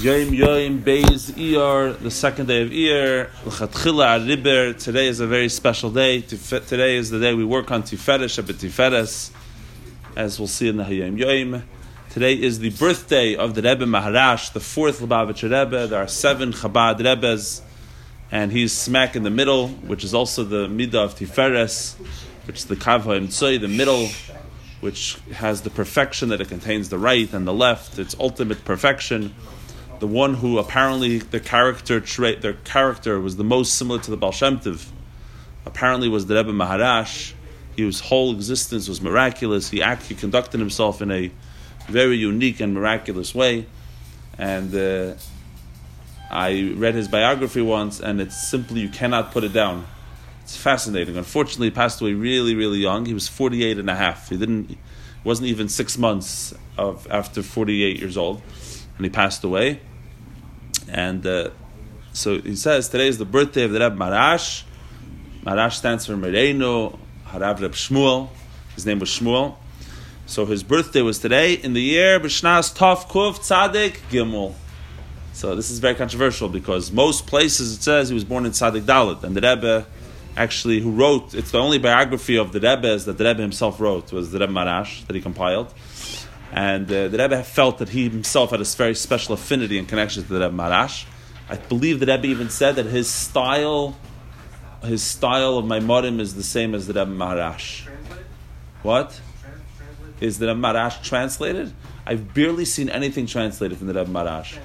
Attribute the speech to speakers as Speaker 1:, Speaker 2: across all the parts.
Speaker 1: Yom Yom Beis Iyar, the second day of Iyar, L'chatchila Ariber. Today is a very special day. Today is the day we work on Tiferet sheb'Tiferes, as we'll see in the Hayom Yom. Today is the birthday of the Rebbe Maharash, the fourth Lubavitcher Rebbe. There are seven Chabad Rebbes, and he's smack in the middle, which is also the Midah of Tiferes, which is the Kav HaEmtzoi, the middle which has the perfection that it contains the right and the left, its ultimate perfection the one who apparently the character their character was the most similar to the Baal Shem apparently was the Rebbe Maharash. His whole existence was miraculous. He actually conducted himself in a very unique and miraculous way. And uh, I read his biography once, and it's simply, you cannot put it down. It's fascinating. Unfortunately, he passed away really, really young. He was 48 and a half. He didn't, wasn't even six months of after 48 years old, and he passed away. And uh, so he says today is the birthday of the Reb Maharash. Maharash stands for Moreinu Harav Reb Shmuel. His name was Shmuel. So his birthday was today in the year B'Shnas Tov Kuv Tzadik Gimel. So this is very controversial because most places it says he was born in Tzadik Dalit, and the Rebbe actually who wrote it's the only biography of the Rebbe that the Rebbe himself wrote was the Rebbe Maharash that he compiled. And uh, the Rebbe felt that he himself had a very special affinity and connection to the Rebbe Maharash. I believe the Rebbe even said that his style, his style of Maimorim is the same as the Rebbe Maharash. What? Is the Rebbe Maharash translated? I've barely seen anything translated from the Rebbe Maharash.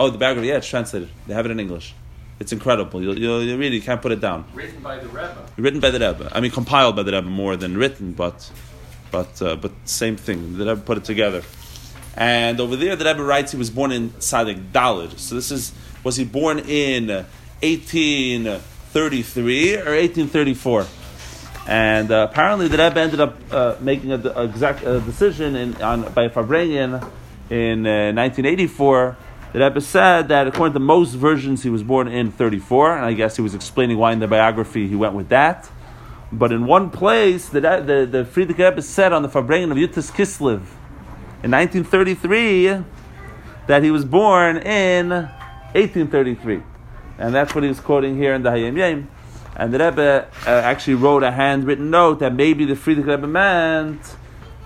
Speaker 1: Oh, the biography, yeah, it's translated. They have it in English. It's incredible. You, you, you really can't put it down.
Speaker 2: Written by the Rebbe.
Speaker 1: Written by the Rebbe. I mean, compiled by the Rebbe more than written, but but uh, but same thing. The Rebbe put it together. And over there, the Rebbe writes he was born in Sadik Dalid. So this is was he born in 1833 or 1834? And uh, apparently, the Rebbe ended up uh, making an exact decision in, on, by Farbrengen in 1984. Uh, the Rebbe said that according to most versions, he was born in 34, and I guess he was explaining why in the biography he went with that. But in one place, the, the, the Frierdiker Rebbe said on the Farbrengen of Yud-Tes Kislev in 1933 that he was born in 1833. And that's what he was quoting here in the Hayom Yom. And the Rebbe uh, actually wrote a handwritten note that maybe the Frierdiker Rebbe meant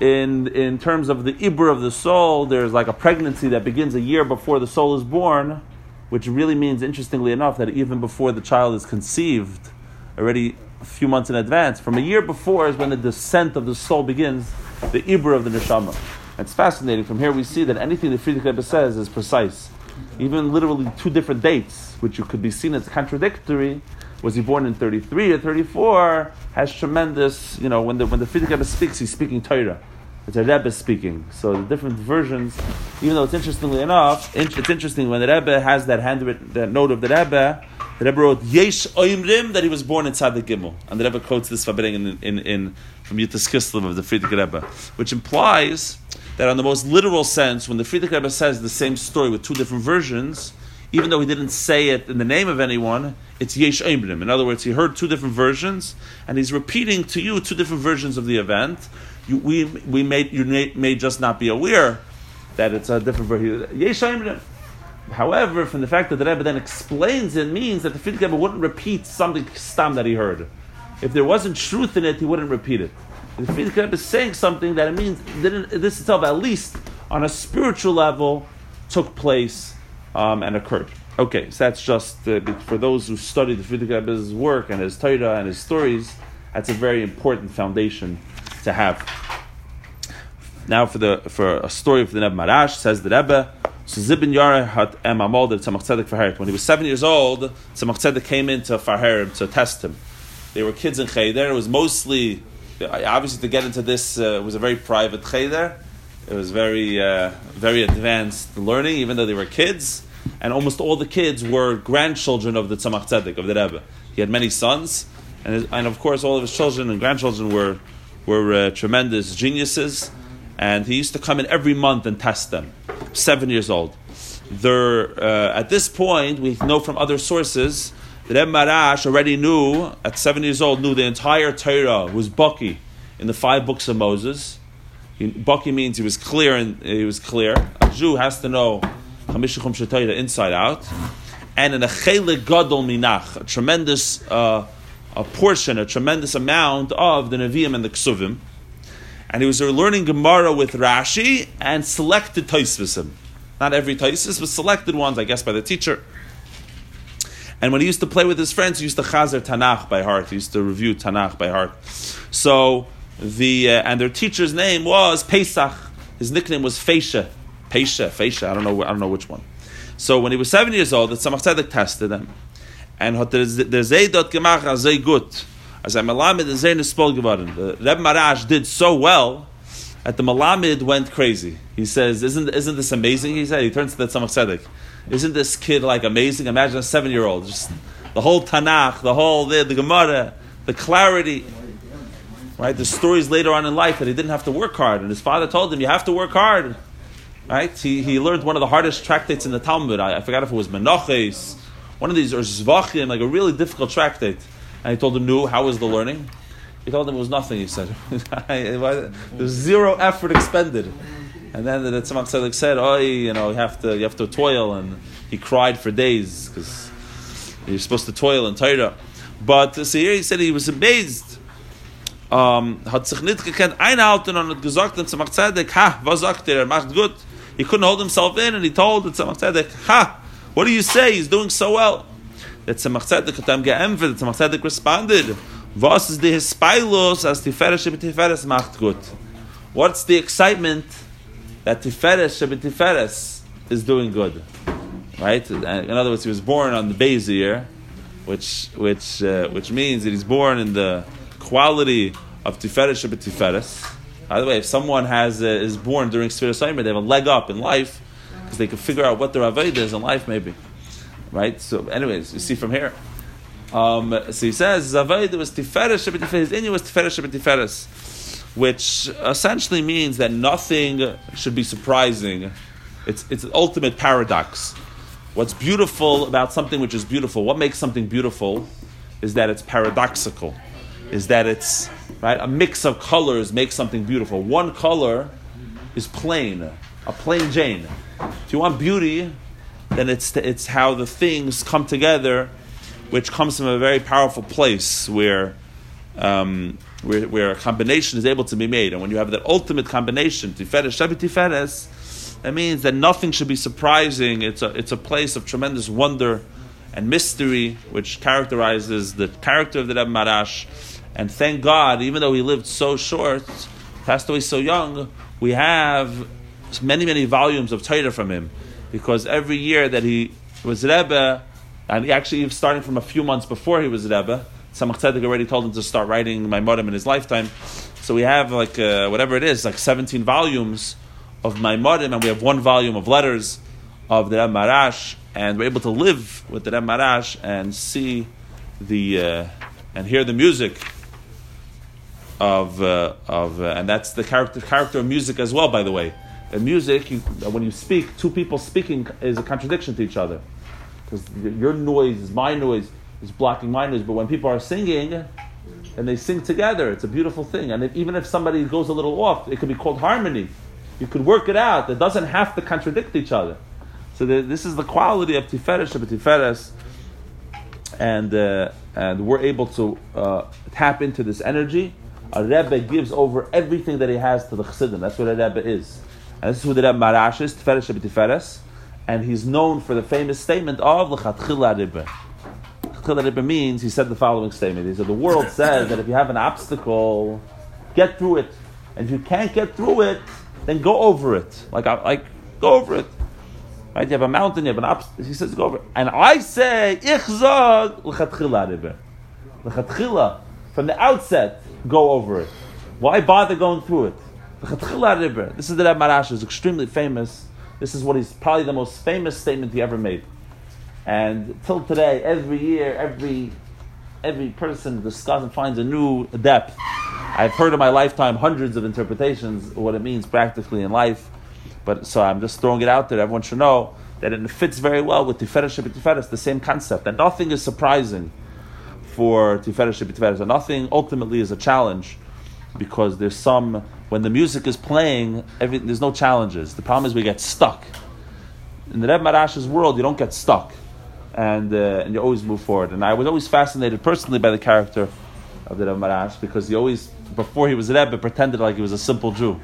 Speaker 1: in, in terms of the Ibbur of the soul, there's like a pregnancy that begins a year before the soul is born, which really means, interestingly enough, that even before the child is conceived, already a few months in advance. From a year before is when the descent of the soul begins, the Ibra of the neshama. It's fascinating. From here we see that anything the Frierdiker Rebbe says is precise. Even literally two different dates, which you could be seen as contradictory, was he born in 33 or 34, has tremendous, you know, when the, when the Frierdiker Rebbe speaks, he's speaking Torah. It's a Rebbe speaking. So the different versions, even though it's interestingly enough, it's interesting when the Rebbe has that handwritten, that note of the Rebbe, the Rebbe wrote Yesh Oimrim that he was born in Tzadik Gimel, and the Rebbe quotes this Farbrengen, in, in from Yud-Tes Kislev of the Frierdiker Rebbe, which implies that on the most literal sense, when the Frierdiker Rebbe says the same story with two different versions, even though he didn't say it in the name of anyone, it's Yesh Oimrim. In other words, he heard two different versions, and he's repeating to you two different versions of the event. You, we we may you may, may just not be aware that it's a different version. Yesh Oimrim. However, from the fact that the Rebbe then explains it means that the Frierdiker Rebbe wouldn't repeat something stam that he heard. If there wasn't truth in it, he wouldn't repeat it. The Frierdiker Rebbe is saying something that it means this itself, at least on a spiritual level, took place um, and occurred. Okay, so that's just uh, for those who study the Frierdiker Rebbe's work and his Torah and his stories. That's a very important foundation to have. Now, for the for a story of the Rebbe Maharash, says the Rebbe. So Zibin Yara had Emamol that Tzemach Tzedek Farherim. When he was seven years old, Tzemach Tzedek came into Farherim to test him. They were kids in Cheder. It was mostly, obviously, to get into this uh, was a very private Cheder. It was very, uh, very advanced learning, even though they were kids. And almost all the kids were grandchildren of the Tzemach Tzedek, of the Rebbe. He had many sons, and, his, and of course, all of his children and grandchildren were, were uh, tremendous geniuses. And he used to come in every month and test them seven years old. Uh, at this point, we know from other sources that Eb Maharash already knew, at seven years old, knew the entire Torah was Baki in the five books of Moses. He, Baki means he was clear and he was clear. A Jew has to know Chamisha Chumshei Torah inside out, and in a Chelik Gadol Minach, a tremendous uh, a portion, a tremendous amount of the Nevi'im and the Ksuvim. And he was learning Gemara with Rashi and selected Taisvisim. Not every Taisis, but selected ones, I guess, by the teacher. And when he used to play with his friends, he used to chazer Tanakh by heart. He used to review Tanakh by heart. So the uh, and their teacher's name was Pesach. His nickname was Feisha. Pesha, Feisha. I don't know. I don't know which one. So when he was seven years old, the Tzemach Tzedek tested him, and der Zeidot gemach gut. As a Malamed the Zayn Spol geworden. The Reb Maharash did so well that the Malamed went crazy. He says, "Isn't isn't this amazing?" He said. He turns to the Tzemach Tzedek. Isn't this kid like amazing? Imagine a seven year old, just the whole Tanakh, the whole the, the Gemara, the clarity. Right? The stories later on in life that he didn't have to work hard, and his father told him, "You have to work hard." Right? He, he learned one of the hardest tractates in the Talmud. I, I forgot if it was Menachos, one of these, or Zvachim, like a really difficult tractate. And he told him, "No, how was the learning?" He told him it was nothing. He said, "There's zero effort expended." And then the Tzemach Tzedek said, "Oh, you know, you have to you have to toil," and he cried for days because you're supposed to toil in Torah. But uh, so here he said he was amazed. Um, er, er. He couldn't hold himself in and he told the Tzemach Tzedek, ha, what do you say, he's doing so well. The Tzemach Tzedek hat ihm geämpft, Tzemach Tzedek responded, was ist die Hispailos, as Tiferes, Tiferes macht gut. What's the excitement that Tiferes sheb'Tiferes is doing good, right? In other words, he was born on the Beis Iyar, which which uh, which means that he's born in the quality of Tiferes sheb'Tiferes. By the way, if someone has uh, is born during Sfiras Omer, they have a leg up in life because they can figure out what their avodah is in life, maybe, right? So, anyways, you see from here. Um, so he says, Zavaida was Tiferes his Inyan was Tiferes Tiferes which essentially means that nothing should be surprising. It's, it's an ultimate paradox. What's beautiful about something which is beautiful, what makes something beautiful, is that it's paradoxical, is that it's right a mix of colors makes something beautiful. One color is plain, a plain Jane. If you want beauty, then it's it's how the things come together, which comes from a very powerful place where. Um, where, where a combination is able to be made. And when you have that ultimate combination, Tiferes, sheb'Tiferes, that means that nothing should be surprising. It's a, it's a place of tremendous wonder and mystery, which characterizes the character of the Rebbe Maharash. And thank God, even though he lived so short, passed away so young, we have many, many volumes of Torah from him. Because every year that he was Rebbe, and actually starting from a few months before he was Rebbe, Tzemach Tzedek already told him to start writing Maimorim in his lifetime. So we have like uh, whatever it is, like 17 volumes of Maimorim, and we have one volume of letters of the Reb Maharash, and we're able to live with the Reb Maharash and see the uh, and hear the music of uh, of uh, and that's the character character of music as well. By the way, in music, you, when you speak, two people speaking is a contradiction to each other because your noise is my noise is blocking my noise. But when people are singing and they sing together, it's a beautiful thing. And if, even if somebody goes a little off, it could be called harmony. You could work it out. It doesn't have to contradict each other. So the, this is the quality of Tiferes sheb'Tiferes. And, uh, and we're able to uh, tap into this energy. A Rebbe gives over everything that he has to the Chassidim. That's what a Rebbe is. And this is who the Rebbe Maharash is, Tiferes. And he's known for the famous statement of L'chatchila Ariber. Ariber means, he said the following statement. He said, The world says that if you have an obstacle, get through it. And if you can't get through it, then go over it. Like, like go over it. Right? You have a mountain, you have an obstacle. He says, go over it. And I say, Ich zog l'chatchila Ariber. L'chatchila, from the outset, go over it. Why bother going through it? This is the Rebbe Maharash, is extremely famous. This is what he's probably the most famous statement he ever made. And till today, every year, every every person discusses and finds a new depth. I've heard in my lifetime hundreds of interpretations what it means practically in life. But so I'm just throwing it out there. Everyone should know that it fits very well with Tiferes Shabbat the same concept. And nothing is surprising for Tiferes Shabbat. And nothing ultimately is a challenge because there's some, when the music is playing, every, there's no challenges. The problem is we get stuck in the Reb Maharash's world, you don't get stuck, and uh, and you always move forward. And I was always fascinated personally by the character of the Reb Maharash because he always, before he was a Rebbe, pretended like he was a simple Jew.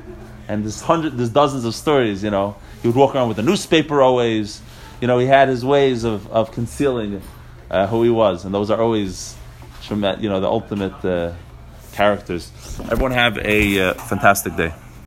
Speaker 1: And there's hundred, there's dozens of stories. You know, he would walk around with a newspaper always. You know, he had his ways of of concealing uh, who he was, and those are always, you know, the ultimate uh, characters. Everyone have a uh, fantastic day.